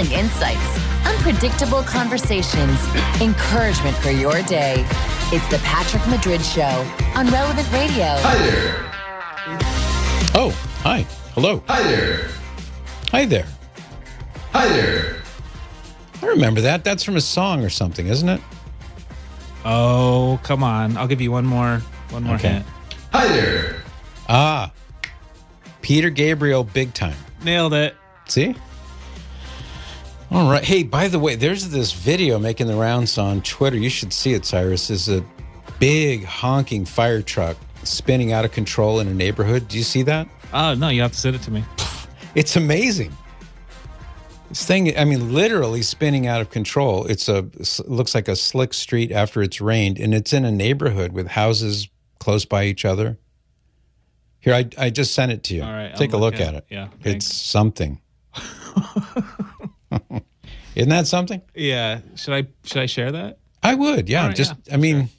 thrilling insights, unpredictable conversations, encouragement for your day. It's the Patrick Madrid Show on Relevant Radio. Hi there. Oh, hi. Hello. Hi there. Hi there. Hi there. I remember that. That's from a song or something, isn't it? Oh, come on. I'll give you one more one more Okay. hint. Hi there. Ah, Peter Gabriel, big time. Nailed it. See? All right. Hey, by the way, there's this video making the rounds on Twitter. You should see it, Cyrus. Is a big honking fire truck spinning out of control in a neighborhood. Do you see that? Oh, no, you have to send it to me. It's amazing. This thing, I mean, literally spinning out of control. It's a it looks like a slick street after it's rained, and it's in a neighborhood with houses close by each other. Here, I, I just sent it to you. All right, Take I'll a look look at at it. it. Yeah, it's something. Isn't that something? Yeah. Should I should I share that? I would, yeah. Right, just, yeah, I mean,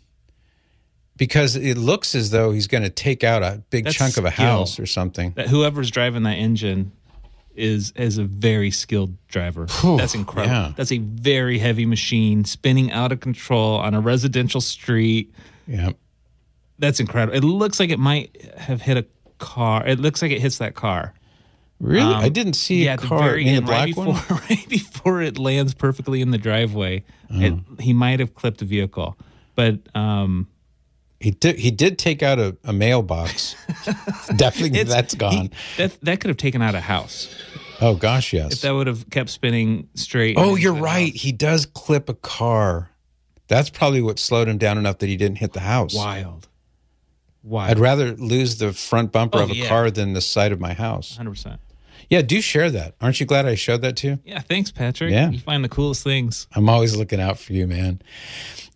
because it looks as though he's going to take out a big That's chunk of a skill. house or something. That whoever's driving that engine is is a very skilled driver. That's incredible. yeah. That's a very heavy machine spinning out of control on a residential street. Yeah. That's incredible. It looks like it might have hit a car. It looks like it hits that car. Really? Um, I didn't see yeah, a at the car very in end, black right one. before, right before it lands perfectly in the driveway, Oh. it, he might have clipped a vehicle. But um, He did. He did take out a, a mailbox. Definitely, that's gone. he- that that could have taken out a house oh gosh, yes. if that would have kept spinning straight. Oh, you're right. house. He does clip a car. That's probably what slowed him down enough that he didn't hit the house. Wild, wild. I'd rather lose the front bumper Oh, of a yeah. car than the side of my house. Hundred percent. Yeah, do share that. Aren't you glad I showed that to you? Yeah, thanks, Patrick. Yeah. you find the coolest things. I'm always looking out for you, man.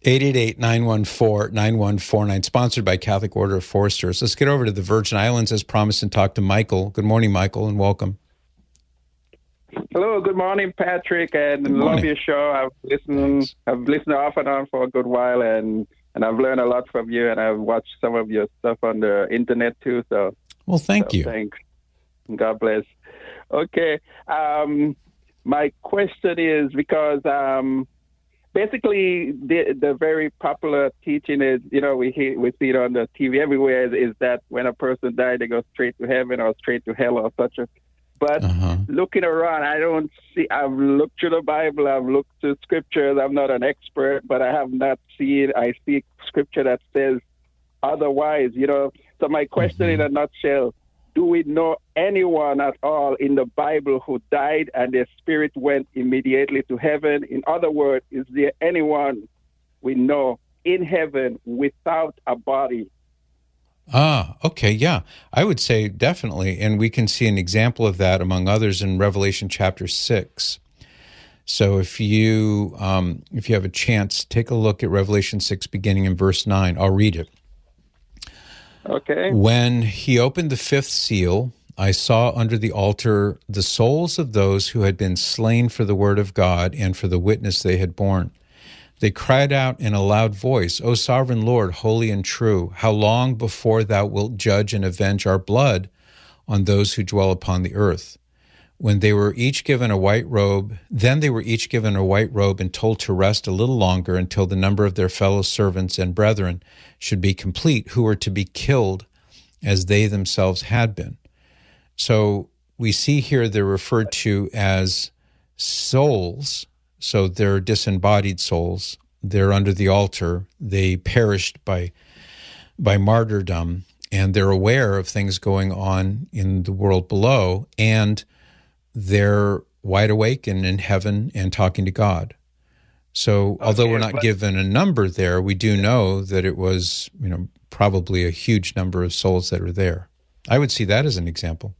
888-914-9149, sponsored by Catholic Order of Foresters. Let's get over to the Virgin Islands as promised and talk to Michael. Good morning, Michael, and welcome. Hello, good morning, Patrick, and Good love your show. I've listened, Thanks. I've listened off and on for a good while, and and I've learned a lot from you, and I've watched some of your stuff on the internet too. So, Well, thank so you. Thanks. God bless. Okay, um, my question is because um, basically the the very popular teaching is, you know, we hear, we see it on the TV everywhere is, is that when a person dies, they go straight to heaven or straight to hell or such a. But Uh-huh. looking around, I don't see. I've looked through the Bible. I've looked through scriptures. I'm not an expert, but I have not seen. I see scripture that says otherwise. You know. So my question, in a nutshell, do we know anyone at all in the Bible who died and their spirit went immediately to heaven? In other words, is there anyone we know in heaven without a body? Ah, okay, yeah. I would say definitely. And we can see an example of that, among others, in Revelation chapter 6. So if you um, if you have a chance, take a look at Revelation 6, beginning in verse 9. I'll read it. Okay. When he opened the fifth seal, I saw under the altar the souls of those who had been slain for the word of God and for the witness they had borne. They cried out in a loud voice, O sovereign Lord, holy and true, how long before thou wilt judge and avenge our blood on those who dwell upon the earth? When they were each given a white robe, then they were each given a white robe and told to rest a little longer until the number of their fellow servants and brethren should be complete, who were to be killed as they themselves had been. So we see here they're referred to as souls. So they're disembodied souls. They're under the altar. They perished by by martyrdom, and they're aware of things going on in the world below, and they're wide awake and in heaven and talking to God. So, although we're not given a number there, we do know that it was, you know, probably a huge number of souls that are there. I would see that as an example.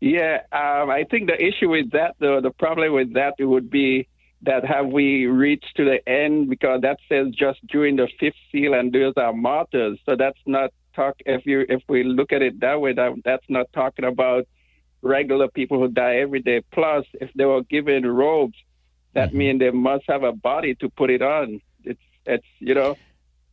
Yeah, um, I think the issue with that, though, the problem with that would be that have we reached to the end because that says just during the fifth seal, and those are martyrs. So that's not talk. If you if we look at it that way, that that's not talking about regular people who die every day. Plus, if they were given robes, that Mm-hmm. means they must have a body to put it on. It's it's you know.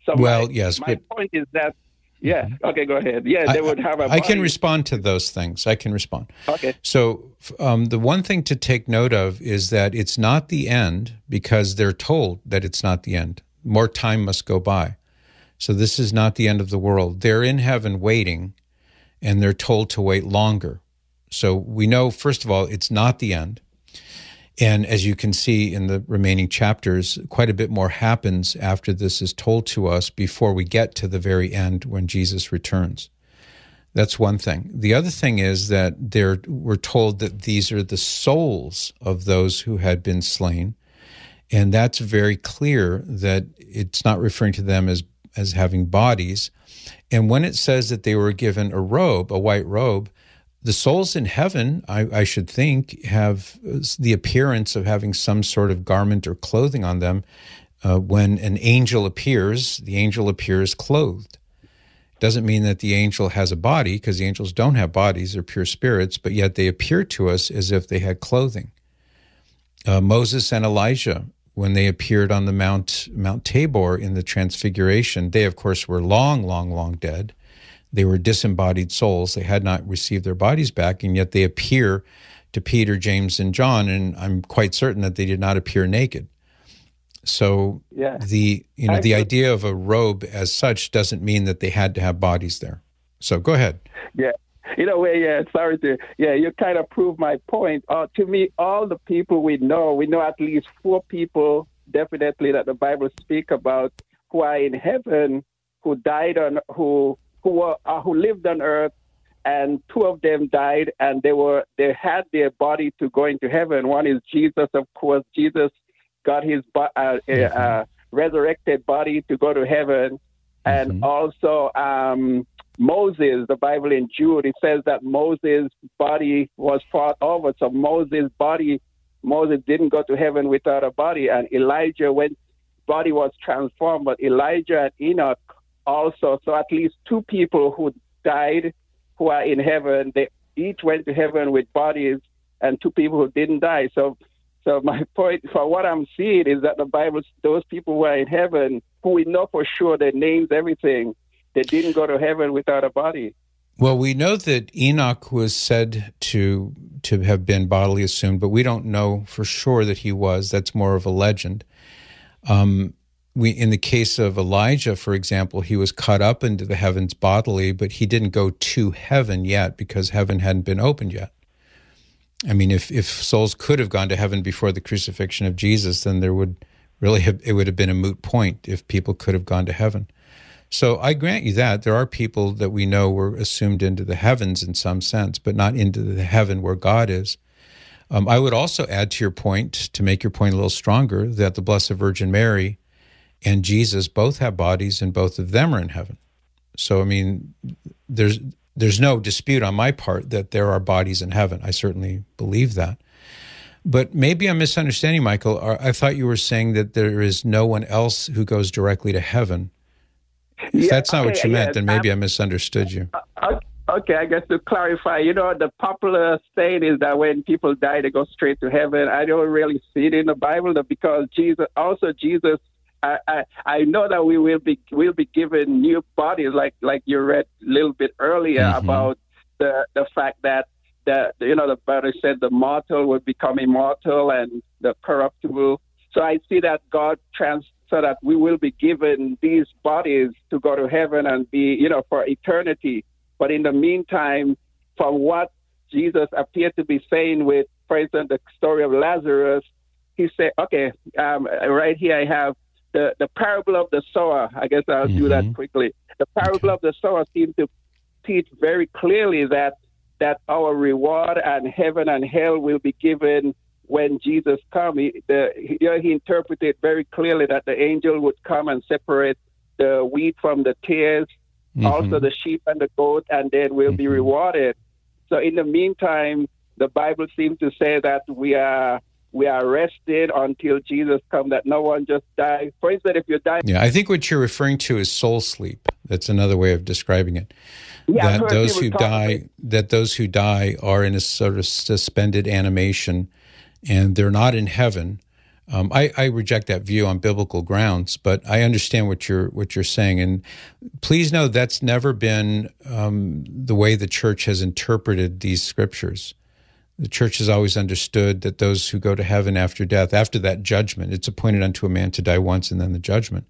So Well, my, yes, my but- point is that Yeah. Okay, go ahead. Yeah, they I- would have a I can respond to those things. I can respond. Okay. So, um, the one thing to take note of is that it's not the end because they're told that it's not the end. More time must go by. So, this is not the end of the world. They're in heaven waiting, and they're told to wait longer. So, we know, first of all, it's not the end. And as you can see in the remaining chapters, quite a bit more happens after this is told to us before we get to the very end when Jesus returns. That's one thing. The other thing is that they're, we're told that these are the souls of those who had been slain. And that's very clear that it's not referring to them as, as having bodies. And when it says that they were given a robe, a white robe, the souls in heaven, I, I should think, have the appearance of having some sort of garment or clothing on them. Uh, when an angel appears, the angel appears clothed. Doesn't mean that the angel has a body, because the angels don't have bodies, they're pure spirits, but yet they appear to us as if they had clothing. Uh, Moses and Elijah, when they appeared on the Mount Mount Tabor in the Transfiguration, they of course were long, long, long dead. They were disembodied souls. They had not received their bodies back, and yet they appear to Peter, James, and John, and I'm quite certain that they did not appear naked. So Yeah. the you know the idea of a robe as such doesn't mean that they had to have bodies there. So go ahead. Yeah. In a way, yeah, sorry to, yeah, you kind of prove my point. Uh, to me, all the people we know, we know at least four people definitely that the Bible speak about who are in heaven, who died on, who, who were, uh, who lived on earth, and two of them died, and they were, they had their body to go into heaven. One is Jesus, of course. Jesus got his uh, uh, uh, resurrected body to go to heaven, and also um, Moses, the Bible in Jude, it says that Moses' body was fought over. So Moses' body, Moses didn't go to heaven without a body, and Elijah went, body was transformed, but Elijah and Enoch also. So at least two people who died, who are in heaven, they each went to heaven with bodies, and two people who didn't die. So. So my point for what I'm seeing is that the Bible, those people who are in heaven, who we know for sure their names, everything, they didn't go to heaven without a body. Well, we know that Enoch was said to to have been bodily assumed, but we don't know for sure that he was. That's more of a legend. Um, we, in the case of Elijah, for example, he was cut up into the heavens bodily, but he didn't go to heaven yet because heaven hadn't been opened yet. I mean, if if souls could have gone to heaven before the crucifixion of Jesus, then there would really have it would have been a moot point if people could have gone to heaven. So I grant you that there are people that we know were assumed into the heavens in some sense, but not into the heaven where God is. Um, I would also add to your point, to make your point a little stronger, that the Blessed Virgin Mary and Jesus both have bodies, and both of them are in heaven. So I mean, there's there's no dispute on my part that there are bodies in heaven. I certainly believe that. But maybe I'm misunderstanding, Michael. I thought you were saying that there is no one else who goes directly to heaven. If Yeah, that's not what you meant, yes, then maybe I misunderstood you. Uh, uh, okay, I guess to clarify, you know, the popular saying is that when people die, they go straight to heaven. I don't really see it in the Bible because Jesus, also Jesus, I, I, I know that we will be will be given new bodies, like like you read a little bit earlier Mhm. about the the fact that the you know the Bible said the mortal will become immortal and the corruptible. So I see that God trans so that we will be given these bodies to go to heaven and be you know for eternity. But in the meantime, from what Jesus appeared to be saying with, for instance, the story of Lazarus, he said, okay, um, right here I have the, the parable of the sower. I guess I'll do that Mhm. quickly. The parable of the sower seems to teach very clearly that that our reward and heaven and hell will be given when Jesus comes. He, the, he, you know, he interpreted very clearly that the angel would come and separate the wheat from the tares, also the sheep and the goat, and then we'll be Mhm. rewarded. So in the meantime, the Bible seems to say that we are we are rested until Jesus comes. That no one just dies. For instance, if you die, Yeah, I think what you're referring to is soul sleep. That's another way of describing it. Yeah, that those who die, about- that those who die are in a sort of suspended animation, and they're not in heaven, Um, I, I, reject that view on biblical grounds, but I understand what you're what you're saying. And please know that's never been um, the way the church has interpreted these scriptures. The church has always understood that those who go to heaven after death, after that judgment, it's appointed unto a man to die once and then the judgment.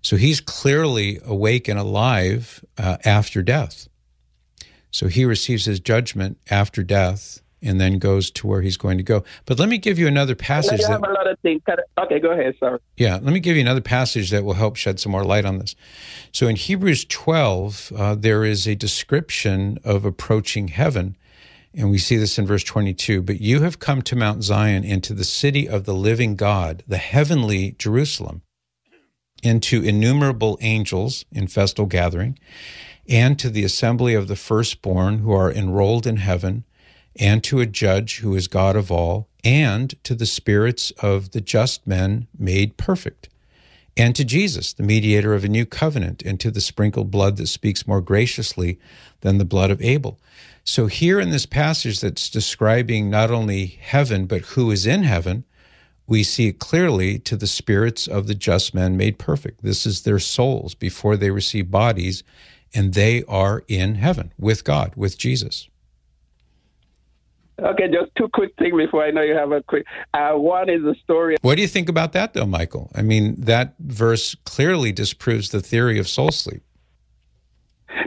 So he's clearly awake and alive uh, after death. So he receives his judgment after death and then goes to where he's going to go. But let me give you another passage. You have a lot of things. Okay, go ahead, sir. Yeah, let me give you another passage that will help shed some more light on this. So in Hebrews 12, uh, there is a description of approaching heaven. And we see this in verse 22. But you have come to Mount Zion, into the city of the living God, the heavenly Jerusalem, into innumerable angels in festal gathering, and to the assembly of the firstborn who are enrolled in heaven and to a judge who is God of all, and to the spirits of the just men made perfect, and to Jesus, the mediator of a new covenant, and to the sprinkled blood that speaks more graciously than the blood of Abel. So, here in this passage that's describing not only heaven, but who is in heaven, we see it clearly to the spirits of the just men made perfect. This is their souls before they receive bodies, and they are in heaven with God, with Jesus. Okay, just two quick things before I know you have a quick. Uh, one is the story. What do you think about that, though, Michael? I mean, that verse clearly disproves the theory of soul sleep.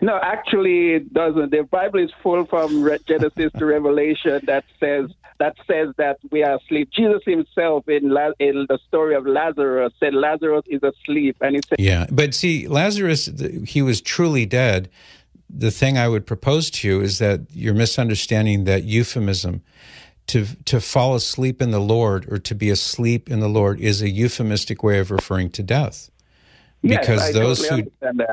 No, actually, it doesn't. The Bible is full from Genesis to Revelation that says that says that we are asleep. Jesus himself in, La- in the story of Lazarus said Lazarus is asleep, and he said, "Yeah." But see, Lazarus, he was truly dead the thing I would propose to you is that you're misunderstanding that euphemism. To, to fall asleep in the Lord or to be asleep in the Lord is a euphemistic way of referring to death. Because yes, those totally who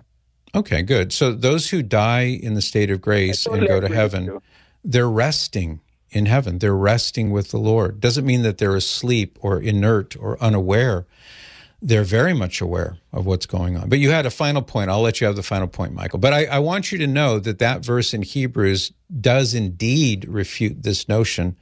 Okay, good. So those who die in the state of grace and go to heaven, they're resting in heaven. They're resting with the Lord. Doesn't mean that they're asleep or inert or unaware they're very much aware of what's going on. But you had a final point. I'll let you have the final point, Michael. But I, I, want you to know that that verse in Hebrews does indeed refute this notion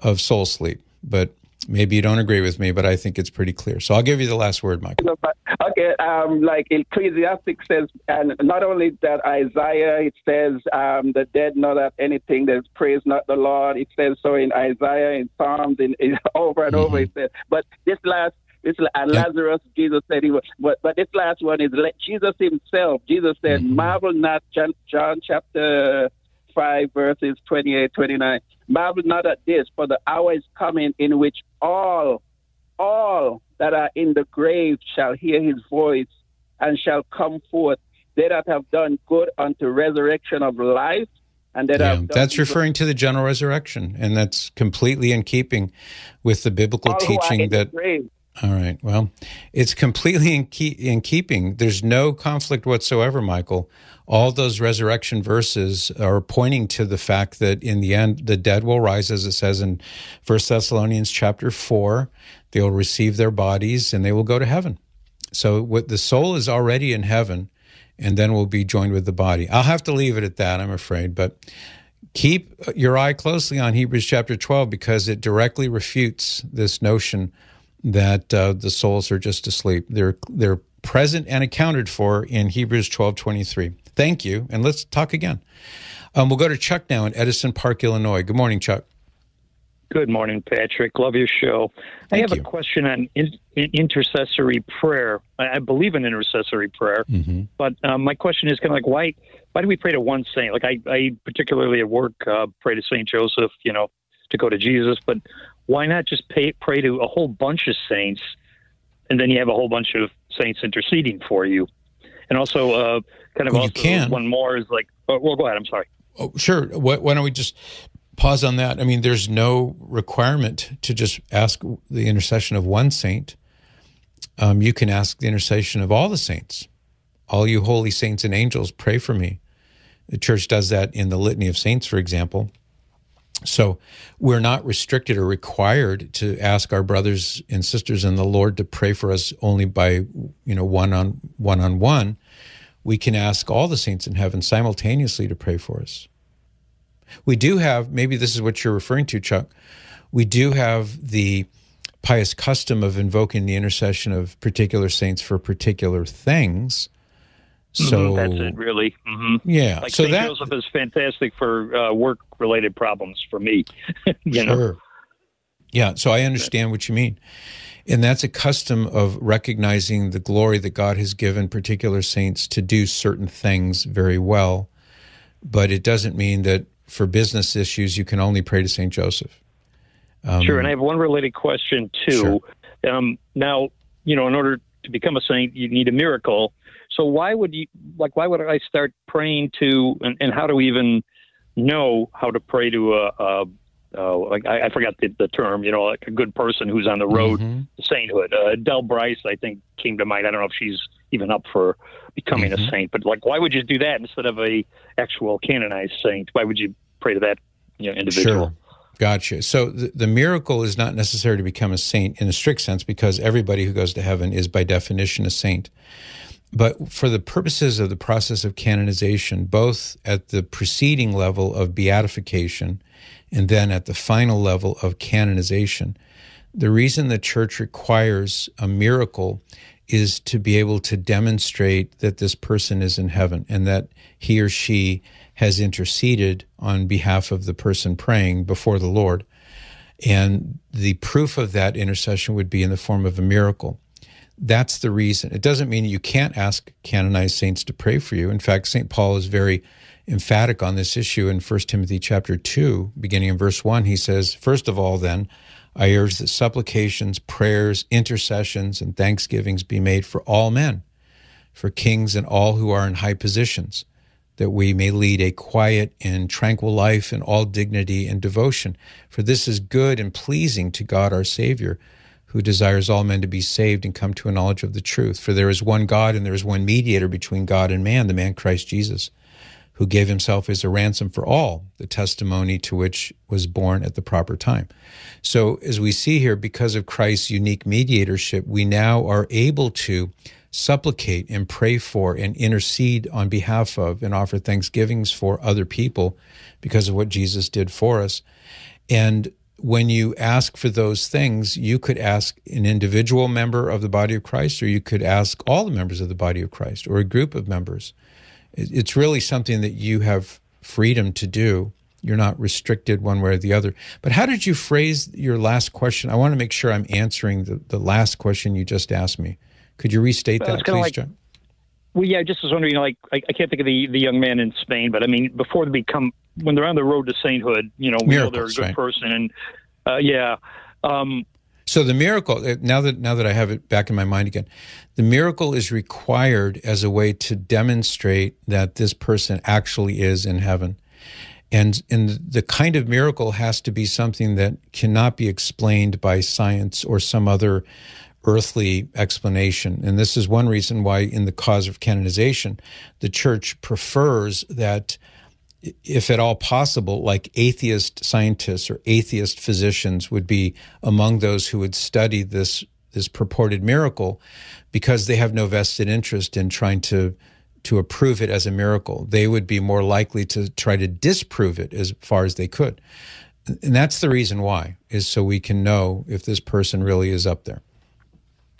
of soul sleep. But maybe you don't agree with me, but I think it's pretty clear. So I'll give you the last word, Michael. Okay, um, like Ecclesiastic says, and not only that, Isaiah, it says, um, the dead know that anything, there's praise not the Lord. It says so in Isaiah, in Psalms, in, in over and mm-hmm. over, it says. But this last this and Lazarus, Jesus said he was. But but this last one is Jesus himself. Jesus said, mm-hmm. "Marvel not." John, John chapter five verses 28, 29. Marvel not at this, for the hour is coming in which all, all that are in the grave shall hear his voice and shall come forth. They that have done good unto resurrection of life, and that yeah, that's referring to the general resurrection, and that's completely in keeping with the biblical teaching that. All right. Well, it's completely in, in keeping. There's no conflict whatsoever, Michael. All those resurrection verses are pointing to the fact that in the end, the dead will rise, as it says in First Thessalonians chapter four. They'll receive their bodies and they will go to heaven. So, what the soul is already in heaven, and then will be joined with the body. I'll have to leave it at that. I'm afraid, but keep uh, your eye closely on Hebrews chapter 12 because it directly refutes this notion that uh, the souls are just asleep. They're they're present and accounted for in Hebrews twelve twenty three. Thank you, and let's talk again. Um, we'll go to Chuck now in Edison Park, Illinois. Good morning, Chuck. Good morning, Patrick. Love your show. Thank I have you. a question on in, in intercessory prayer. I, I, believe in intercessory prayer, mm-hmm. but um, my question is kind of like why why do we pray to one saint? Like I, I particularly at work uh, pray to Saint Joseph, you know, to go to Jesus, but why not just pay, pray to a whole bunch of saints, and then you have a whole bunch of saints interceding for you? And also, uh, kind of well, also can. one more is like, oh, well, go ahead. I'm sorry. Oh, sure. Why, why don't we just pause on that? I mean, there's no requirement to just ask the intercession of one saint. Um, you can ask the intercession of all the saints. All you holy saints and angels, pray for me. The church does that in the Litany of Saints, for example. So we're not restricted or required to ask our brothers and sisters in the Lord to pray for us only by, you know, one on one on one. We can ask all the saints in heaven simultaneously to pray for us. We do have, maybe this is what you're referring to, Chuck. We do have the pious custom of invoking the intercession of particular saints for particular things. So Mhm, that's it, really. hmm yeah, Like so St. that Joseph is fantastic for uh, work-related problems for me. you know, Sure. Yeah, so I understand what you mean. And that's a custom of recognizing the glory that God has given particular saints to do certain things very well. But it doesn't mean that for business issues you can only pray to St. Joseph. Um, sure. And I have one related question too. Sure. Um, now, you know, in order to become a saint, you need a miracle. So why would you like? Why would I start praying to? And, and how do we even know how to pray to a? a uh, like I, I forgot the, the term, you know, like a good person who's on the road Mhm. to sainthood. Uh, Del Bryce, I think, came to mind. I don't know if she's even up for becoming Mhm. a saint, but like, why would you do that instead of a actual canonized saint? Why would you pray to that, you know, individual? Sure. Gotcha. So the, the miracle is not necessary to become a saint in a strict sense because everybody who goes to heaven is by definition a saint. But for the purposes of the process of canonization, both at the preceding level of beatification and then at the final level of canonization, the reason the church requires a miracle is to be able to demonstrate that this person is in heaven and that he or she has interceded on behalf of the person praying before the Lord. And the proof of that intercession would be in the form of a miracle. That's the reason. It doesn't mean you can't ask canonized saints to pray for you. In fact, St. Paul is very emphatic on this issue in 1 Timothy chapter 2, beginning in verse 1. He says, First of all, then, I urge that supplications, prayers, intercessions, and thanksgivings be made for all men, for kings and all who are in high positions, that we may lead a quiet and tranquil life in all dignity and devotion. For this is good and pleasing to God our Savior, who desires all men to be saved and come to a knowledge of the truth. For there is one God and there is one mediator between God and man, the man Christ Jesus who gave himself as a ransom for all, the testimony to which was borne at the proper time. So, as we see here, because of Christ's unique mediatorship, we now are able to supplicate and pray for and intercede on behalf of and offer thanksgivings for other people because of what Jesus did for us. And when you ask for those things, you could ask an individual member of the body of Christ, or you could ask all the members of the body of Christ, or a group of members. It's really something that you have freedom to do. You're not restricted one way or the other. But how did you phrase your last question? I want to make sure I'm answering the, the last question you just asked me. Could you restate Well, that, please, like- John? Well, yeah, I just was wondering, you know, like, I, I can't think of the, the young man in Spain, but I mean, before they become, when they're on the road to sainthood, you know, we know they're a good right. person, and uh, yeah, um, So the miracle uh, now that now that I have it back in my mind again, the miracle is required as a way to demonstrate that this person actually is in heaven. And and the kind of miracle has to be something that cannot be explained by science or some other earthly explanation. And this is one reason why in the cause of canonization, the church prefers that if at all possible, like atheist scientists or atheist physicians would be among those who would study this this purported miracle, because they have no vested interest in trying to to approve it as a miracle. They would be more likely to try to disprove it as far as they could, and that's the reason why is so we can know if this person really is up there.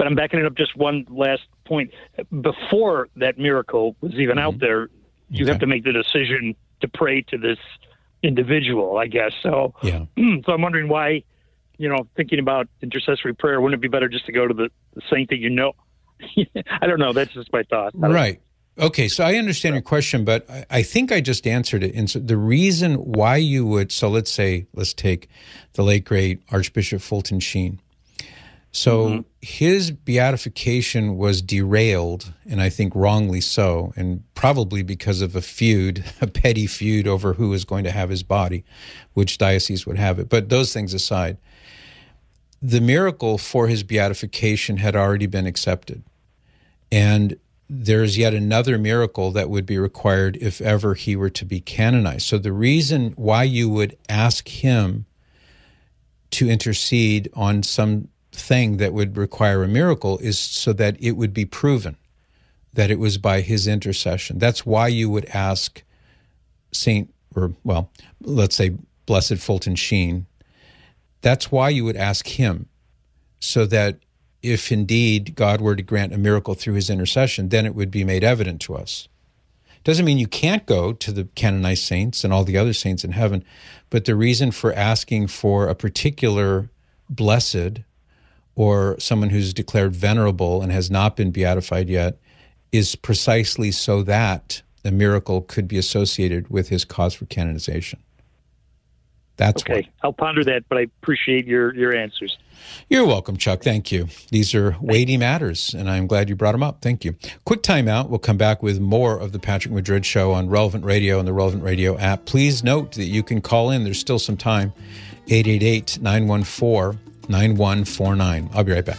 but I'm backing it up just one last point. Before that miracle was even out mm-hmm. there, you have to make the decision to pray to this individual, I guess. So, Yeah. so I'm wondering why, you know, thinking about intercessory prayer, wouldn't it be better just to go to the, the saint that you know? I don't know. That's just my thought. Right. Okay, so I understand your question, but I- I think I just answered it. And so the reason why you would, so let's say, let's take the late great Archbishop Fulton Sheen. So mm-hmm. His beatification was derailed, and I think wrongly so, and probably because of a feud, a petty feud over who was going to have his body, which diocese would have it. But those things aside, the miracle for his beatification had already been accepted. And there's yet another miracle that would be required if ever he were to be canonized. So the reason why you would ask him to intercede on some thing that would require a miracle is so that it would be proven that it was by his intercession. That's why you would ask Saint, or well, let's say Blessed Fulton Sheen. That's why you would ask him so that if indeed God were to grant a miracle through his intercession, then it would be made evident to us. Doesn't mean you can't go to the canonized saints and all the other saints in heaven, but the reason for asking for a particular blessed or someone who's declared venerable and has not been beatified yet is precisely so that a miracle could be associated with his cause for canonization. That's okay. What. I'll ponder that, but I appreciate your your answers. You're welcome, Chuck. Thank you. These are weighty matters, and I'm glad you brought them up. Thank you. Quick timeout. We'll come back with more of the Patrick Madrid Show on Relevant Radio and the Relevant Radio app. Please note that you can call in. There's still some time. 888 914 9149. I'll be right back.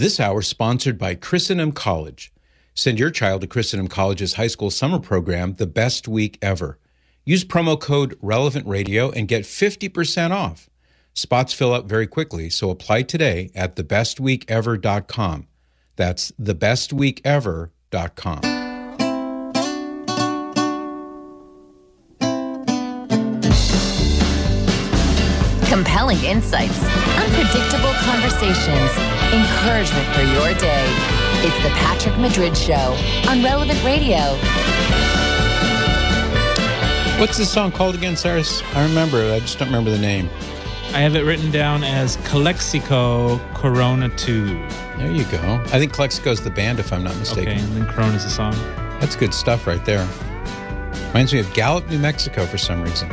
This hour sponsored by Christendom College. Send your child to Christendom College's high school summer program, the best week ever. Use promo code Relevant Radio and get 50% off. Spots fill up very quickly, so apply today at thebestweekever.com. That's thebestweekever.com. Compelling insights, unpredictable conversations, encouragement for your day. It's the Patrick Madrid Show on Relevant Radio. What's this song called again, Cyrus? I remember. I just don't remember the name. I have it written down as Calexico Corona 2. There you go. I think Calexico's the band, if I'm not mistaken. Okay, and then Corona's the song. That's good stuff right there. Reminds me of Gallup, New Mexico for some reason.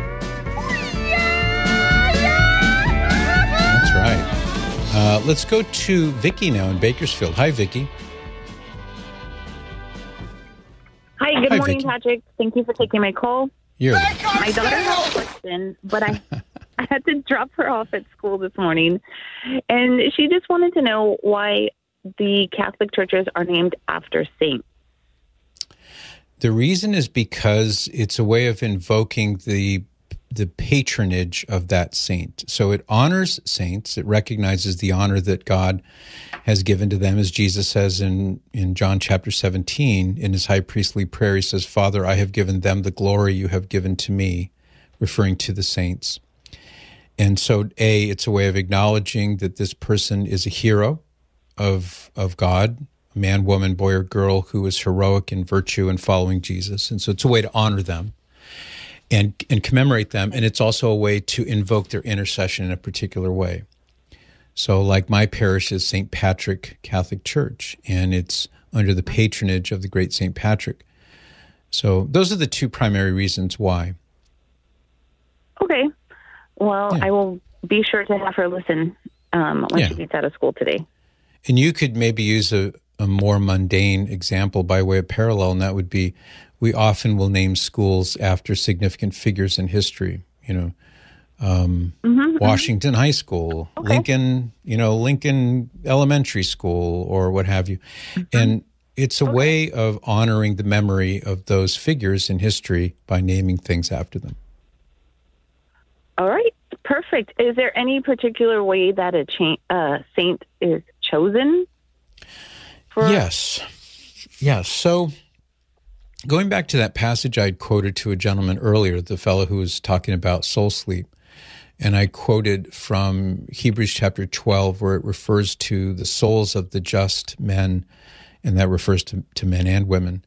That's right. Uh, let's go to Vicky now in Bakersfield. Hi, Vicky. Hi, good Hi, morning, Vicky. Patrick. Thank you for taking my call. You're My daughter has a question, but I, I had to drop her off at school this morning, and she just wanted to know why the Catholic churches are named after saints. The reason is because it's a way of invoking the the patronage of that saint. So it honors saints. It recognizes the honor that God has given to them, as Jesus says in in John chapter seventeen in his high priestly prayer. He says, "Father, I have given them the glory you have given to me," referring to the saints. And so, a it's a way of acknowledging that this person is a hero of of God, a man, woman, boy, or girl who is heroic in virtue and following Jesus. And so it's a way to honor them and and commemorate them. And it's also a way to invoke their intercession in a particular way. So, like my parish is St. Patrick Catholic Church, and it's under the patronage of the great St. Patrick. So, those are the two primary reasons why. Okay. Well, Yeah. I will be sure to have her listen um, when Yeah. she gets out of school today. And you could maybe use a, a more mundane example by way of parallel, and that would be we often will name schools after significant figures in history. You know, um, Washington High School, Lincoln, you know, Lincoln Elementary School, or what have you. And it's a way of honoring the memory of those figures in history by naming things after them. All right. Perfect. Is there any particular way that a cha- uh, saint is chosen? For- Yes. Yes. So going back to that passage I'd quoted to a gentleman earlier, the fellow who was talking about soul sleep, and I quoted from Hebrews chapter 12, where it refers to the souls of the just men, and that refers to, to men and women,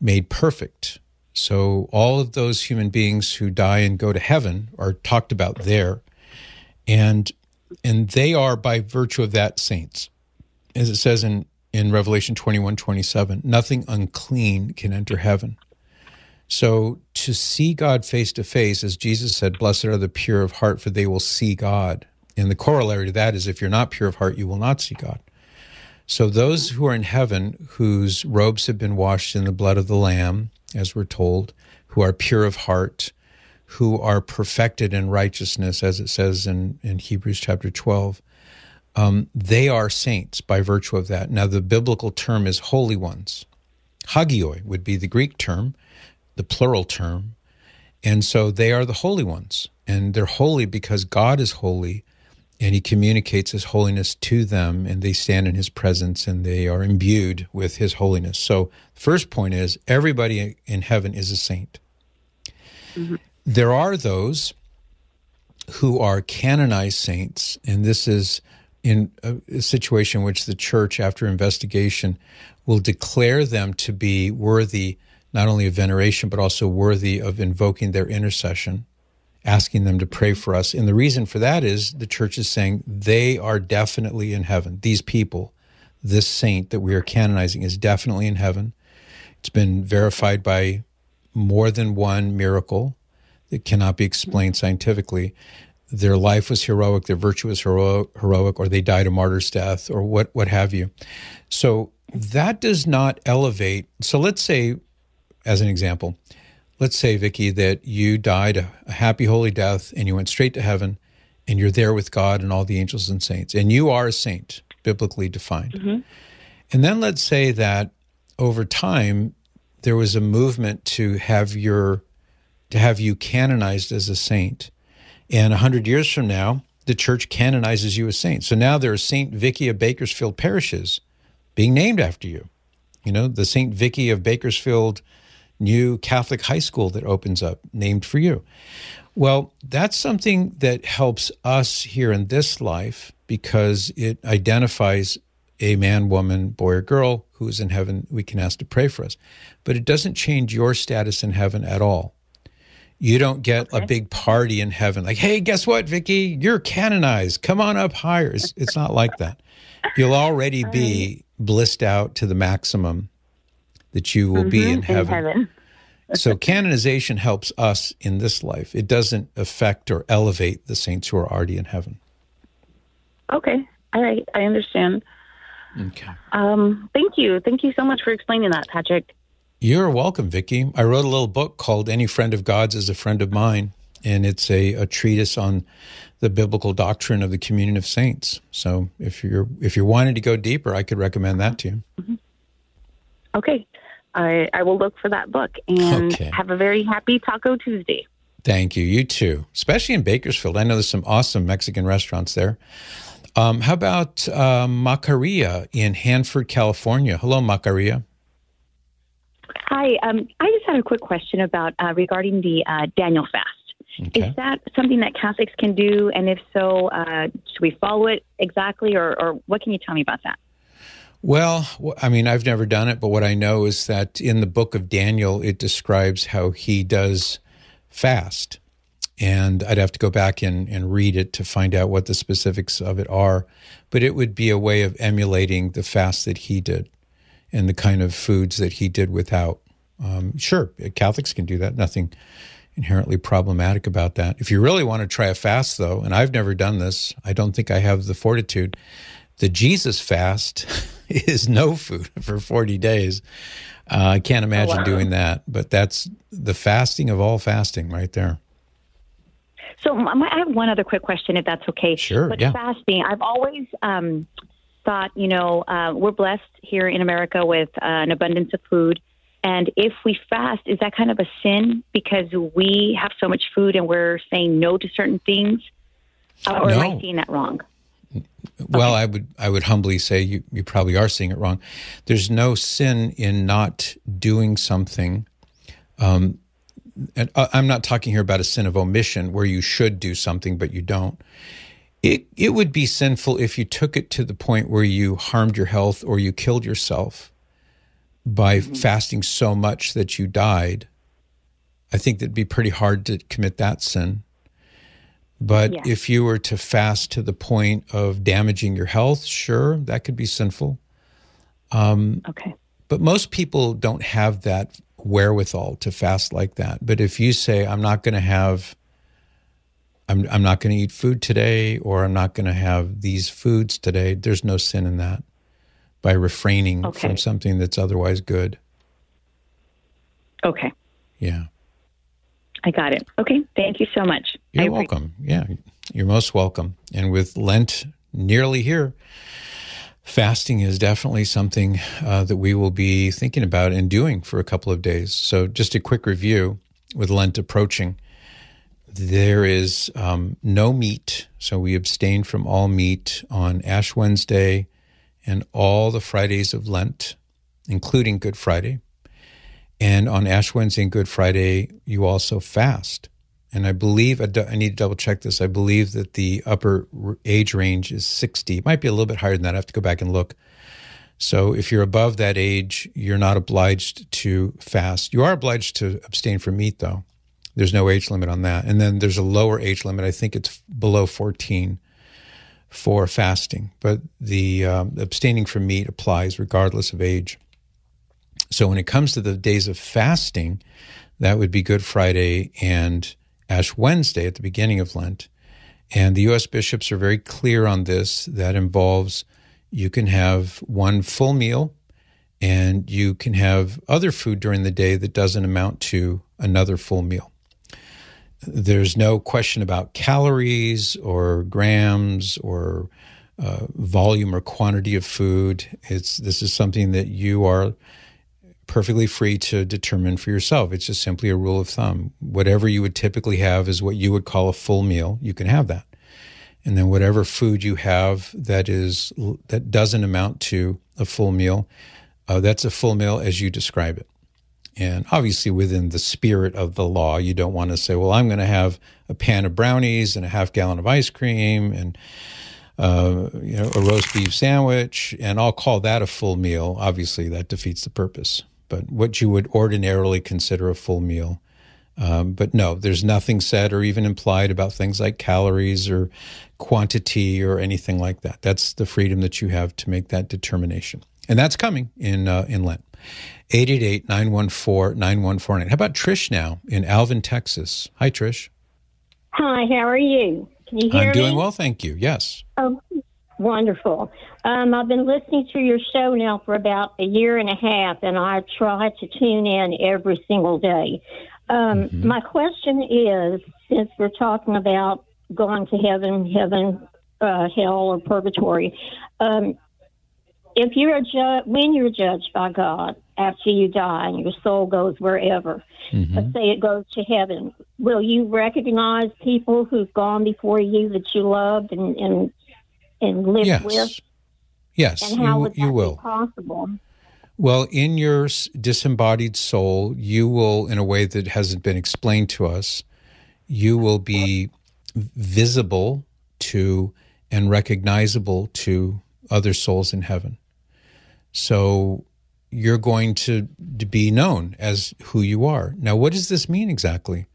made perfect. So all of those human beings who die and go to heaven are talked about there. And and they are by virtue of that saints as it says in, in Revelation 21 27, nothing unclean can enter heaven. So to see God face to face, as Jesus said, blessed are the pure of heart, for they will see God. And the corollary to that is if you're not pure of heart, you will not see God. So those who are in heaven, whose robes have been washed in the blood of the Lamb, as we're told, who are pure of heart, who are perfected in righteousness, as it says in, in Hebrews chapter 12, um, they are saints by virtue of that. Now, the biblical term is holy ones. Hagioi would be the Greek term, the plural term. And so they are the holy ones. And they're holy because God is holy and he communicates his holiness to them and they stand in his presence and they are imbued with his holiness. So the first point is everybody in heaven is a saint. Mm-hmm. there are those who are canonized saints and this is in a, a situation in which the church after investigation will declare them to be worthy not only of veneration but also worthy of invoking their intercession asking them to pray for us. And the reason for that is the church is saying they are definitely in heaven. These people, this saint that we are canonizing, is definitely in heaven. It's been verified by more than one miracle that cannot be explained scientifically. Their life was heroic, their virtue was heroic, heroic or they died a martyr's death, or what, what have you. So that does not elevate. So let's say, as an example, let's say, Vicki, that you died a, happy, holy death and you went straight to heaven and you're there with God and all the angels and saints, and you are a saint, biblically defined. Mm-hmm. And then let's say that over time, there was a movement to have your to have you canonized as a saint. And a hundred years from now, the church canonizes you as saint. So now there are Saint Vicki of Bakersfield parishes being named after you. You know, the Saint Vicki of Bakersfield new Catholic high school that opens up named for you. Well, that's something that helps us here in this life because it identifies a man, woman, boy, or girl who is in heaven. We can ask to pray for us. But it doesn't change your status in heaven at all. You don't get okay. a big party in heaven like, hey, guess what, Vicki? You're canonized. Come on up higher. It's, it's not like that. You'll already be blissed out to the maximum that you will mm-hmm, be in heaven. In heaven. so canonization helps us in this life. It doesn't affect or elevate the saints who are already in heaven. Okay. All right. I understand. Okay. Um, thank you. Thank you so much for explaining that, Patrick. You're welcome, Vicki. I wrote a little book called Any Friend of God's is a Friend of Mine, and it's a, a treatise on the biblical doctrine of the communion of saints. So if you're if you're wanting to go deeper, I could recommend that to you. Mm-hmm. Okay. I, I will look for that book and okay. have a very happy Taco Tuesday. Thank you. You too, especially in Bakersfield. I know there's some awesome Mexican restaurants there. Um, how about uh, Macaria in Hanford, California? Hello, Macaria. Hi. Um, I just had a quick question about uh, regarding the uh, Daniel fast. Okay. Is that something that Catholics can do? And if so, uh, should we follow it exactly, or, or what can you tell me about that? Well, I mean, I've never done it, but what I know is that in the book of Daniel, it describes how he does fast. And I'd have to go back and, and read it to find out what the specifics of it are. But it would be a way of emulating the fast that he did and the kind of foods that he did without. Um, sure, Catholics can do that. Nothing inherently problematic about that. If you really want to try a fast, though, and I've never done this, I don't think I have the fortitude. The Jesus fast is no food for 40 days. Uh, I can't imagine oh, wow. doing that, but that's the fasting of all fasting right there. So I have one other quick question, if that's okay. Sure. But yeah. fasting, I've always um, thought, you know, uh, we're blessed here in America with uh, an abundance of food. And if we fast, is that kind of a sin because we have so much food and we're saying no to certain things? Uh, or no. am I seeing that wrong? Well, okay. I would I would humbly say you, you probably are seeing it wrong. There's no sin in not doing something. Um, and uh, I'm not talking here about a sin of omission where you should do something but you don't. It it would be sinful if you took it to the point where you harmed your health or you killed yourself by mm-hmm. fasting so much that you died. I think that'd be pretty hard to commit that sin. But yes. if you were to fast to the point of damaging your health, sure, that could be sinful. Um, okay. But most people don't have that wherewithal to fast like that. But if you say, I'm not going to have, I'm, I'm not going to eat food today, or I'm not going to have these foods today, there's no sin in that by refraining okay. from something that's otherwise good. Okay. Yeah. I got it. Okay. Thank you so much. You're welcome. Yeah. You're most welcome. And with Lent nearly here, fasting is definitely something uh, that we will be thinking about and doing for a couple of days. So, just a quick review with Lent approaching. there is um, no meat, so we abstain from all meat on Ash Wednesday and all the Fridays of Lent, including Good Friday. And on Ash Wednesday and Good Friday, you also fast. And I believe, I need to double check this. I believe that the upper age range is 60. It might be a little bit higher than that. I have to go back and look. So if you're above that age, you're not obliged to fast. You are obliged to abstain from meat, though. There's no age limit on that. And then there's a lower age limit. I think it's below 14 for fasting, but the um, abstaining from meat applies regardless of age. So when it comes to the days of fasting, that would be Good Friday and Ash Wednesday at the beginning of Lent. And the U.S. bishops are very clear on this. That involves you can have one full meal and you can have other food during the day that doesn't amount to another full meal. There's no question about calories or grams or uh, volume or quantity of food. It's this is something that you are perfectly free to determine for yourself. It's just simply a rule of thumb. Whatever you would typically have is what you would call a full meal. You can have that. And then whatever food you have that is that doesn't amount to a full meal, uh, that's a full meal as you describe it. And obviously, within the spirit of the law, you don't want to say, well, I'm going to have a pan of brownies and a half gallon of ice cream and uh, you know, a roast beef sandwich, and I'll call that a full meal. Obviously, that defeats the purpose. But what you would ordinarily consider a full meal. Um, but no, there's nothing said or even implied about things like calories or quantity or anything like that. That's the freedom that you have to make that determination. And that's coming in, uh, in Lent. 888 914 9149. How about Trish now in Alvin, Texas? Hi, Trish. Hi, how are you? Can you hear I'm me? doing well, thank you. Yes. Oh, wonderful. Um, I've been listening to your show now for about a year and a half, and I try to tune in every single day. Um, mm-hmm. My question is since we're talking about going to heaven, heaven, uh, hell, or purgatory, um, if you're a ju- when you're judged by God after you die and your soul goes wherever, mm-hmm. let's say it goes to heaven, will you recognize people who've gone before you that you loved and and, and live yes. with? Yes, and how you, would that you will. Be possible? Well, in your disembodied soul, you will, in a way that hasn't been explained to us, you will be visible to and recognizable to other souls in heaven. So you're going to, to be known as who you are. Now, what does this mean exactly?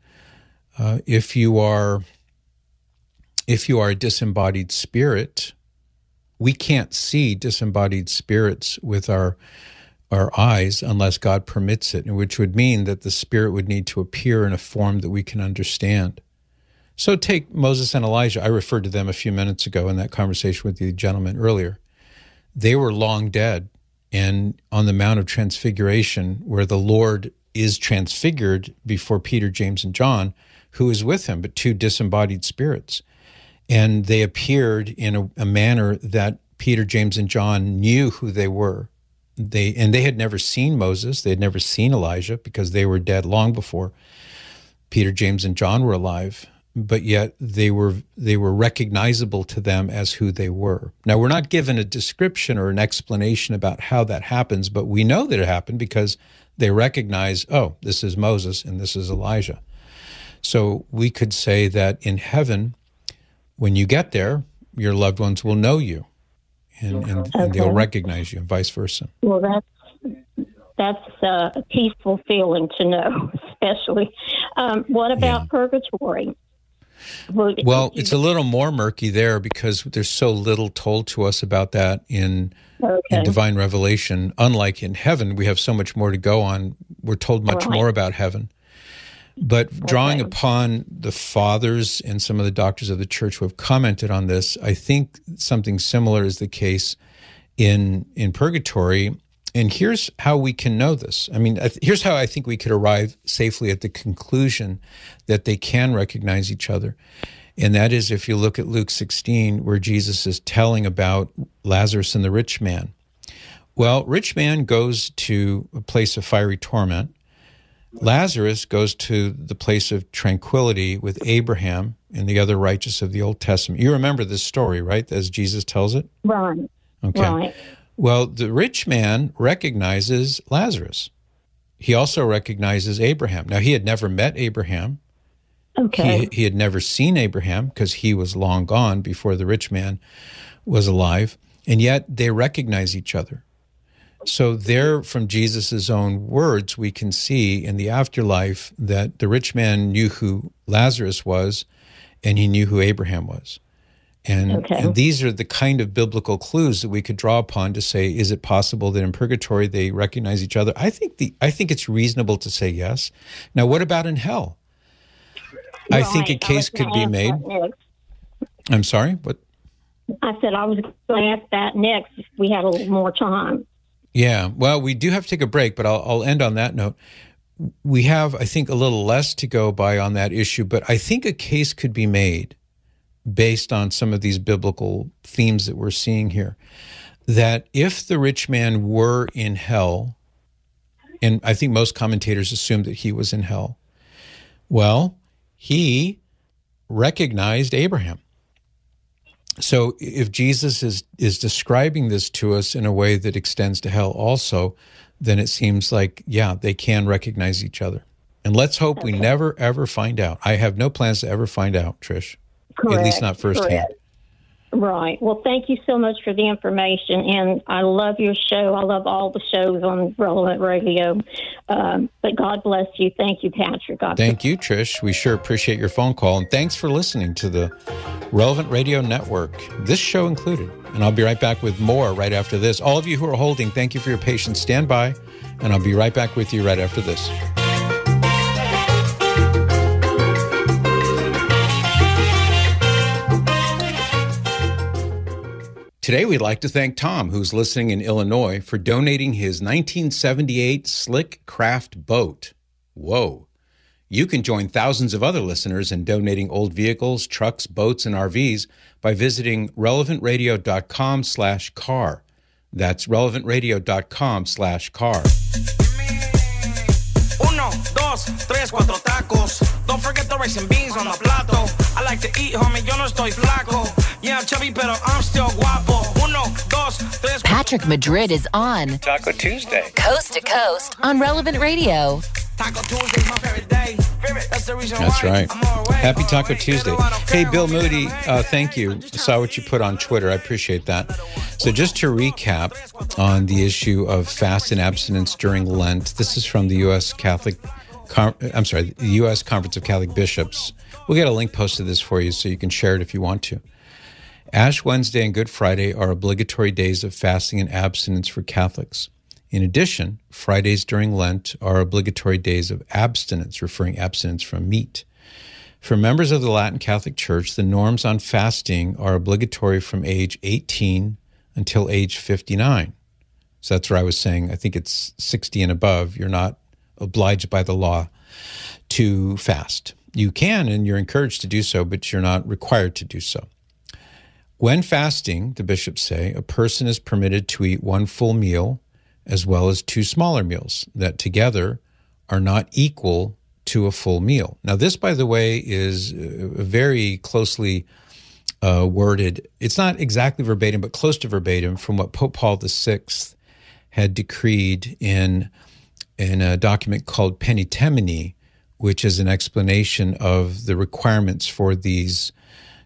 Uh, if you are if you are a disembodied spirit, we can't see disembodied spirits with our our eyes unless God permits it, which would mean that the spirit would need to appear in a form that we can understand. So take Moses and Elijah. I referred to them a few minutes ago in that conversation with the gentleman earlier. They were long dead and on the Mount of Transfiguration, where the Lord is transfigured before Peter, James, and John, who is with him, but two disembodied spirits. And they appeared in a, a manner that Peter, James, and John knew who they were. They and they had never seen Moses, they had never seen Elijah because they were dead long before Peter, James, and John were alive but yet they were they were recognizable to them as who they were. Now we're not given a description or an explanation about how that happens, but we know that it happened because they recognize, oh, this is Moses and this is Elijah. So we could say that in heaven, when you get there, your loved ones will know you, and, and, okay. and they'll recognize you, and vice versa. Well, that's that's a peaceful feeling to know, especially. Um, what about yeah. purgatory? Well, it's a little more murky there because there's so little told to us about that in okay. in divine revelation. Unlike in heaven, we have so much more to go on. We're told much right. more about heaven. But drawing okay. upon the fathers and some of the doctors of the church who have commented on this, I think something similar is the case in in purgatory and here's how we can know this. I mean, here's how I think we could arrive safely at the conclusion that they can recognize each other. And that is if you look at Luke 16, where Jesus is telling about Lazarus and the rich man. Well, rich man goes to a place of fiery torment. Lazarus goes to the place of tranquility with Abraham and the other righteous of the Old Testament. You remember this story, right? As Jesus tells it? Right. Okay. Right. Well, the rich man recognizes Lazarus. He also recognizes Abraham. Now, he had never met Abraham. Okay. He, he had never seen Abraham because he was long gone before the rich man was alive. And yet they recognize each other. So, there, from Jesus' own words, we can see in the afterlife that the rich man knew who Lazarus was and he knew who Abraham was. And, Okay. and these are the kind of biblical clues that we could draw upon to say, is it possible that in purgatory they recognize each other? I think the I think it's reasonable to say yes. Now, what about in hell? I think a case could be made. I'm sorry, what? I said I was going to ask that next if we had a little more time. Yeah. Well, we do have to take a break, but I'll, I'll end on that note. We have, I think, a little less to go by on that issue, but I think a case could be made based on some of these biblical themes that we're seeing here that if the rich man were in hell, and I think most commentators assume that he was in hell, well, he recognized Abraham. So if Jesus is is describing this to us in a way that extends to hell also, then it seems like yeah, they can recognize each other. And let's hope we never ever find out. I have no plans to ever find out, Trish. At least not firsthand. correct. Right. Well, thank you so much for the information, and I love your show. I love all the shows on Relevant Radio. Um, but God bless you. Thank you, Patrick. God Thank you, Trish. We sure appreciate your phone call. And thanks for listening to the Relevant Radio Network, this show included. And I'll be right back with more right after this. All of you who are holding, thank you for your patience. Stand by, and I'll be right back with you right after this. Today, we'd like to thank Tom, who's listening in Illinois, for donating his 1978 Slick Craft boat. Whoa. You can join thousands of other listeners in donating old vehicles, trucks, boats, and RVs by visiting relevantradio.com slash car. That's relevantradio.com slash car. Uno, dos, tres, cuatro tacos. Don't forget the rice and beans on the plato. I like to eat, homie, yo no estoy flaco. Yeah, I'm chubby, pero I'm still guapo. Uno, dos, tres. Patrick Madrid is on Taco Tuesday. Coast to Coast on Relevant Radio. Taco Tuesday's my favorite day. That's the reason That's why right. I'm all right, Happy Taco. Tuesday. Pero I don't Hey, Bill. Moody, uh, thank you. I saw what you put on Twitter. I appreciate that. So, just to recap on the issue of fast and abstinence during Lent, this is from the U.S. Catholic, Con- I'm sorry, the U.S. Conference of Catholic Bishops. We'll get a link posted this for you so you can share it if you want to. Ash Wednesday and Good Friday are obligatory days of fasting and abstinence for Catholics. In addition, Fridays during Lent are obligatory days of abstinence, referring abstinence from meat. For members of the Latin Catholic Church, the norms on fasting are obligatory from age 18 until age 59. So that's where I was saying, I think it's 60 and above. You're not obliged by the law to fast. You can and you're encouraged to do so, but you're not required to do so. When fasting, the bishops say, a person is permitted to eat one full meal as well as two smaller meals that together are not equal to a full meal. Now, this, by the way, is very closely uh, worded. It's not exactly verbatim, but close to verbatim from what Pope Paul VI had decreed in in a document called Paenitemini, which is an explanation of the requirements for these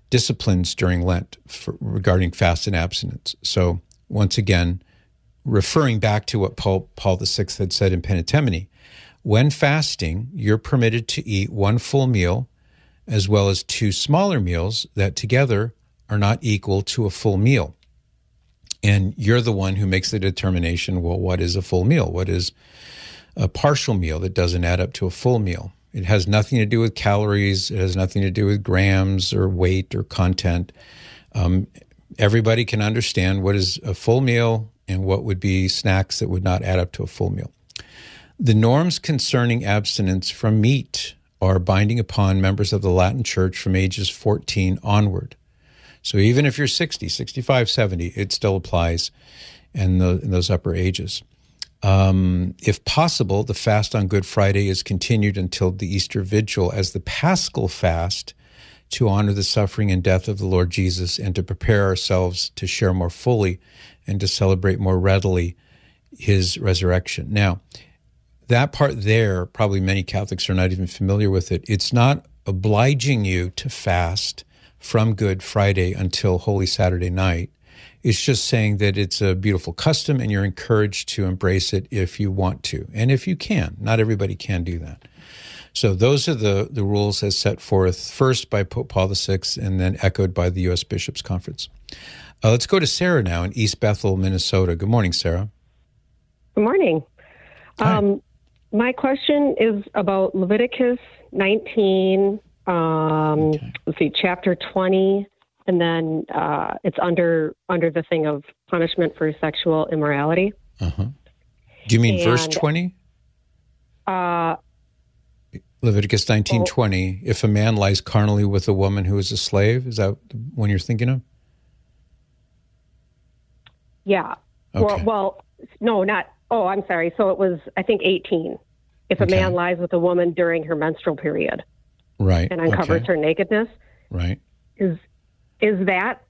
disciplines during Lent for, regarding fast and abstinence. So, once again, referring back to what Paul, Paul VI had said in Paenitemini, when fasting, you're permitted to eat one full meal as well as two smaller meals that together are not equal to a full meal. And you're the one who makes the determination well, what is a full meal? What is a partial meal that doesn't add up to a full meal? It has nothing to do with calories, it has nothing to do with grams or weight or content. Um, everybody can understand what is a full meal and what would be snacks that would not add up to a full meal. The norms concerning abstinence from meat are binding upon members of the Latin Church from ages 14 onward. So even if you're 60, 65, 70, it still applies in, the, in those upper ages. Um, if possible, the fast on Good Friday is continued until the Easter Vigil as the Paschal fast to honor the suffering and death of the Lord Jesus and to prepare ourselves to share more fully and to celebrate more readily his resurrection. Now, that part there, probably many Catholics are not even familiar with it. It's not obliging you to fast from Good Friday until Holy Saturday night. It's just saying that it's a beautiful custom and you're encouraged to embrace it if you want to and if you can. Not everybody can do that. So those are the, the rules as set forth first by Pope Paul VI and then echoed by the U.S. Bishops' Conference. Uh, let's go to Sarah now in East Bethel, Minnesota. Good morning, Sarah. Good morning. Um, my question is about Leviticus 19, um, okay. let's see, chapter 20, and then uh, it's under under the thing of punishment for sexual immorality. Uh-huh. Do you mean and, verse 20? Uh, Leviticus 19:20, if a man lies carnally with a woman who is a slave, is that one you're thinking of? Yeah. Okay. Well, well, no, not. Oh, I'm sorry. So it was, I think, 18. If a okay. man lies with a woman during her menstrual period, right, and uncovers okay. her nakedness, right, is is that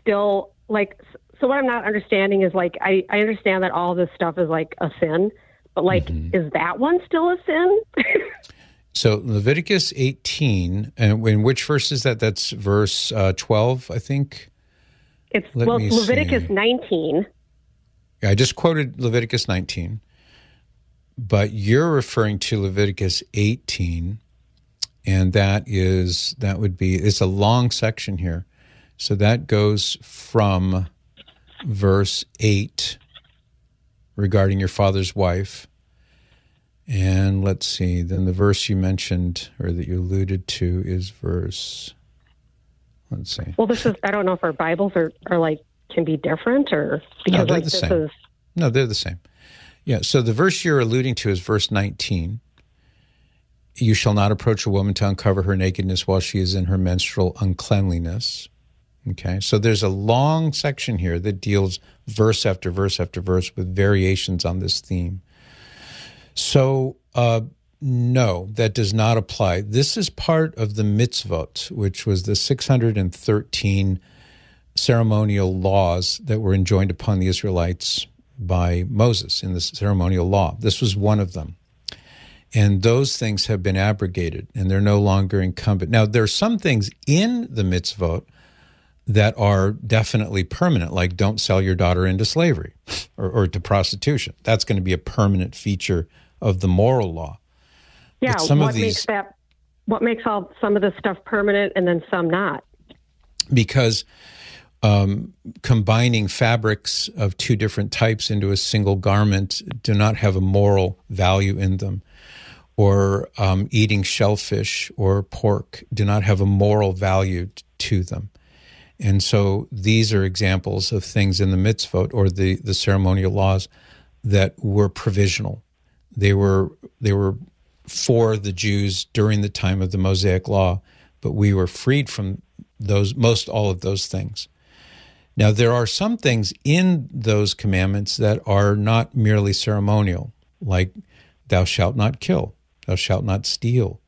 still like? So what I'm not understanding is like I I understand that all this stuff is like a sin, but like mm-hmm. is that one still a sin? So Leviticus 18, and in which verse is that? That's verse uh, 12, I think. It's Let well, Leviticus see. 19. Yeah, I just quoted Leviticus 19, but you're referring to Leviticus 18, and that is that would be it's a long section here, so that goes from verse 8 regarding your father's wife and let's see, then the verse you mentioned or that you alluded to is verse, let's see. Well, this is, I don't know if our Bibles are, are like, can be different or because no, they're like the this same. is. No, they're the same. Yeah. So the verse you're alluding to is verse 19. You shall not approach a woman to uncover her nakedness while she is in her menstrual uncleanliness. Okay. So there's a long section here that deals verse after verse after verse with variations on this theme. So, uh, no, that does not apply. This is part of the mitzvot, which was the 613 ceremonial laws that were enjoined upon the Israelites by Moses in the ceremonial law. This was one of them. And those things have been abrogated and they're no longer incumbent. Now, there are some things in the mitzvot that are definitely permanent, like don't sell your daughter into slavery or, or to prostitution. That's going to be a permanent feature of the moral law. Yeah, some what of these, makes that? What makes all some of this stuff permanent and then some not? Because um, combining fabrics of two different types into a single garment do not have a moral value in them. Or um, eating shellfish or pork do not have a moral value t- to them. And so these are examples of things in the mitzvot or the, the ceremonial laws that were provisional. They were they were for the Jews during the time of the Mosaic Law, but we were freed from those most all of those things. Now there are some things in those commandments that are not merely ceremonial, like thou shalt not kill, thou shalt not steal,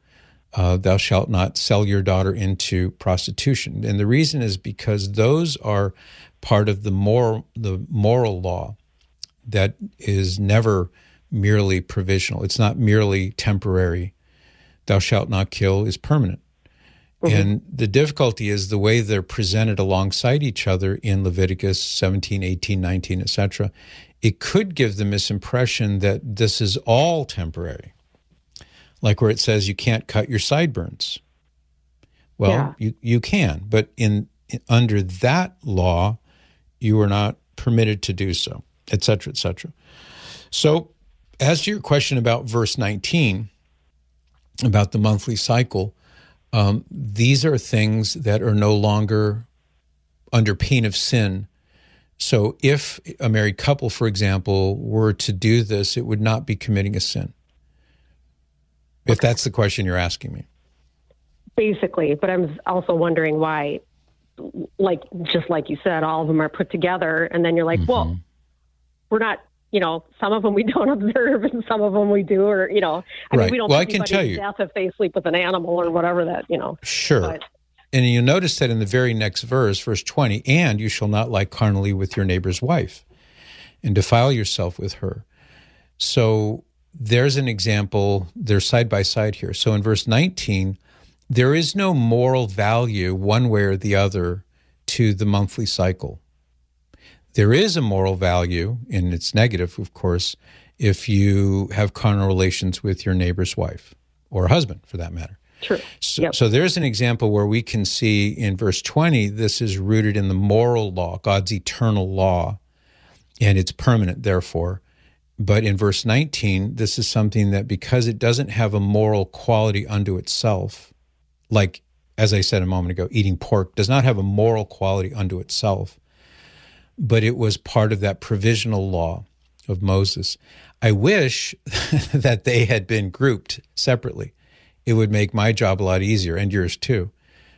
uh, thou shalt not sell your daughter into prostitution. And the reason is because those are part of the moral the moral law that is never merely provisional. It's not merely temporary. Thou shalt not kill is permanent. Mm-hmm. And the difficulty is the way they're presented alongside each other in Leviticus 17, 18, 19, etc. It could give the misimpression that this is all temporary. Like where it says you can't cut your sideburns. Well, yeah. you, you can, but in, under that law, you are not permitted to do so, etc., etc. So as to your question about verse 19, about the monthly cycle, um, these are things that are no longer under pain of sin. So if a married couple, for example, were to do this, it would not be committing a sin. If that's the question you're asking me. Basically, but I'm also wondering why, like, just like you said, all of them are put together, and then you're like, mm-hmm. well, we're not you know, some of them we don't observe and some of them we do, or, you know, I Right. mean, we don't Well, I can tell you- death if they sleep with an animal or whatever that, you know. Sure. But- And you notice that in the very next verse, verse 20, and you shall not lie carnally with your neighbor's wife and defile yourself with her. So there's an example, they're side by side here. So in verse 19, there is no moral value one way or the other to the monthly cycle. There is a moral value, and it's negative, of course, if you have carnal relations with your neighbor's wife or husband, for that matter. True. So, so there's an example where we can see in verse 20, this is rooted in the moral law, God's eternal law, and it's permanent, therefore. But in verse 19, this is something that because it doesn't have a moral quality unto itself, like, as I said a moment ago, eating pork does not have a moral quality unto itself, but it was part of that provisional law of Moses. I wish that they had been grouped separately. It would make my job a lot easier and yours too,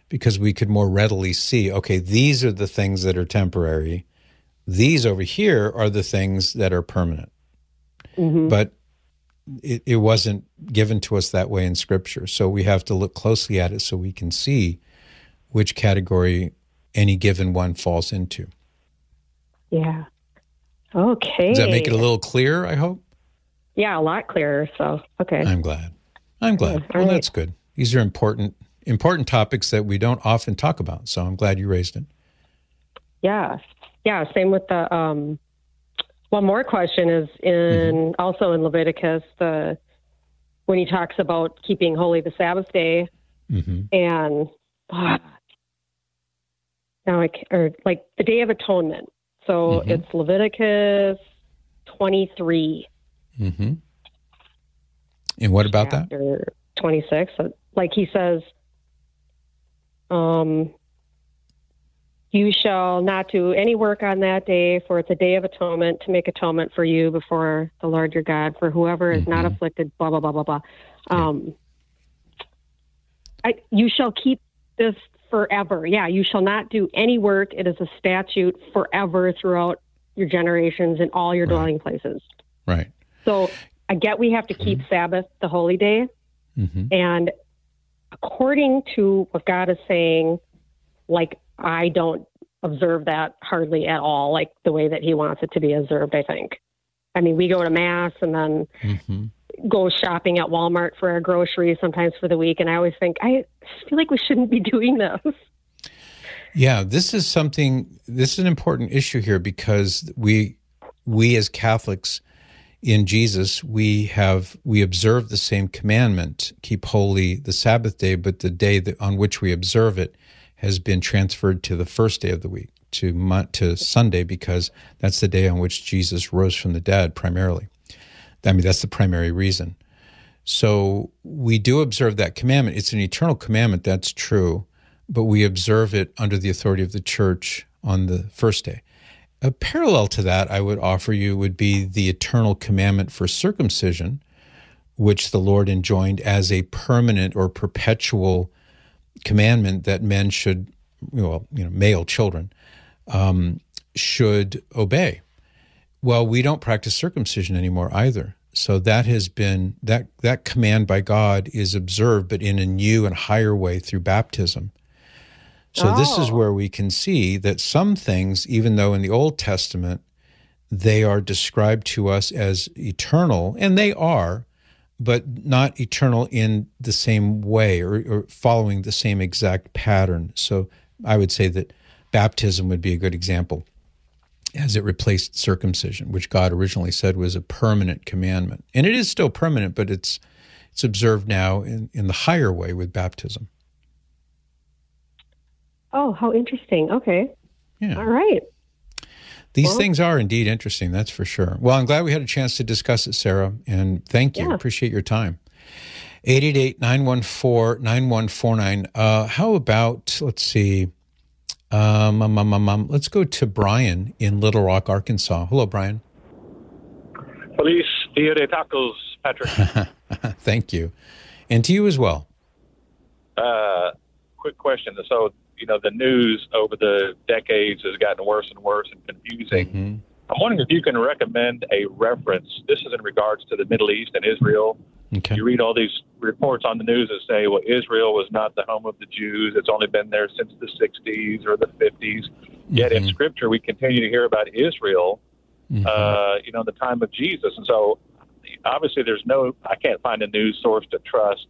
because we could more readily see okay, these are the things that are temporary, these over here are the things that are permanent. But it, it wasn't given to us that way in Scripture. So we have to look closely at it so we can see which category any given one falls into. Yeah. Okay. Does that make it a little clearer, I hope? Yeah, a lot clearer. So, okay. I'm glad. I'm glad. Well, right. that's good. These are important important topics that we don't often talk about. So I'm glad you raised it. Yeah. Yeah. Same with the, um, one more question is in Mm-hmm. also in Leviticus, the, when he talks about keeping holy the Sabbath day hmm and, ah, now I, ca- or like the Day of Atonement. So Mhm. it's Leviticus 23. hmm And what about that? chapter 26 like he says um you shall not do any work on that day for it's a day of atonement to make atonement for you before the lord your god for whoever is not Mhm. afflicted blah blah blah blah blah um I, you shall keep this forever yeah you shall not do any work it is a statute forever throughout your generations in all your Right. dwelling places Right. so I get we have to keep Sabbath the holy day. hmm And according to what God is saying, like I don't observe that hardly at all, like the way that He wants it to be observed, I think. I mean, we go to Mass and then hmm go shopping at Walmart for our groceries sometimes for the week. And I always think, I feel like we shouldn't be doing this. Yeah, this is something. This is an important issue here because we, we as Catholics, in Jesus, we have we observe the same commandment: keep holy the Sabbath day. But the day that, on which we observe it has been transferred to the first day of the week, to to Sunday, because that's the day on which Jesus rose from the dead. Primarily, I mean that's the primary reason. So we do observe that commandment. It's an eternal commandment, that's true, but we observe it under the authority of the church on the first day. A parallel to that, I would offer you, would be the eternal commandment for circumcision, which the Lord enjoined as a permanent or perpetual commandment that men should, well, you know, male children, um, should obey. Well, we don't practice circumcision anymore either. So that has been that that command by God is observed, but in a new and higher way through baptism. So this is Oh. where we can see that some things, even though in the Old Testament they are described to us as eternal, and they are, but not eternal in the same way or, or following the same exact pattern. So I would say that baptism would be a good example as it replaced circumcision, which God originally said was a permanent commandment. And it is still permanent, but it's it's observed now in, in the higher way with baptism. Oh, how interesting. Okay. Yeah. All right. These Well- things are indeed interesting, that's for sure. Well, I'm glad we had a chance to discuss it, Sarah, and thank you. Yeah. Appreciate your time. 888 914 9149. Uh, How about, let's see, um, um, um, um, um, let's go to Brian in Little Rock, Arkansas. Hello, Brian. Feliz Dia de Tacos, Patrick. Thank you. And to you as well. uh, quick question. So, you know, the news over the decades has gotten worse and worse and confusing. Mhm. I I'm wondering if you can recommend a reference. This is in regards to the Middle East and Israel. Okay. You read all these reports on the news that say, well, Israel was not the home of the Jews. It's only been there since the 60s or the 50s. Yet in Scripture, we continue to hear about Israel, uh, you know, in the time of Jesus. And so obviously there's no, I can't find a news source to trust.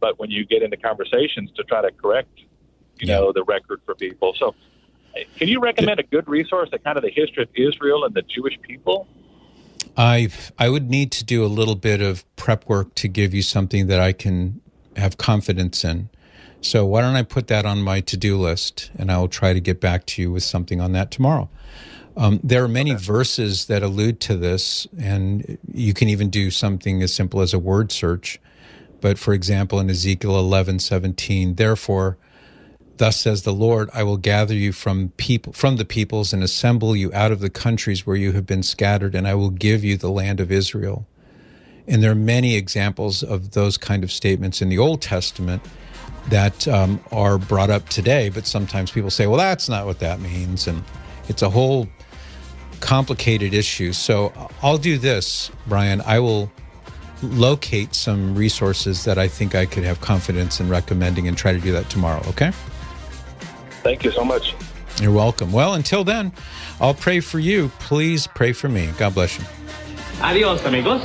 But when you get into conversations to try to correct, you know, the record for people. So can you recommend a good resource that kind of the history of Israel and the Jewish people? I I would need to do a little bit of prep work to give you something that I can have confidence in. So why don't I put that on my to-do list, and I will try to get back to you with something on that tomorrow. Um, there are many verses that allude to this, and you can even do something as simple as a word search. But for example, in Ezekiel eleven seventeen, therefore, thus says the Lord, I will gather you from people from the peoples and assemble you out of the countries where you have been scattered, and I will give you the land of Israel. And there are many examples of those kind of statements in the Old Testament that um, are brought up today, but sometimes people say, well, that's not what that means. And it's a whole complicated issue. So I'll do this, Brian. I will locate some resources that I think I could have confidence in recommending and try to do that tomorrow, okay? Thank you so much. You're welcome. Well, until then, I'll pray for you. Please pray for me. God bless you. Adios, amigos.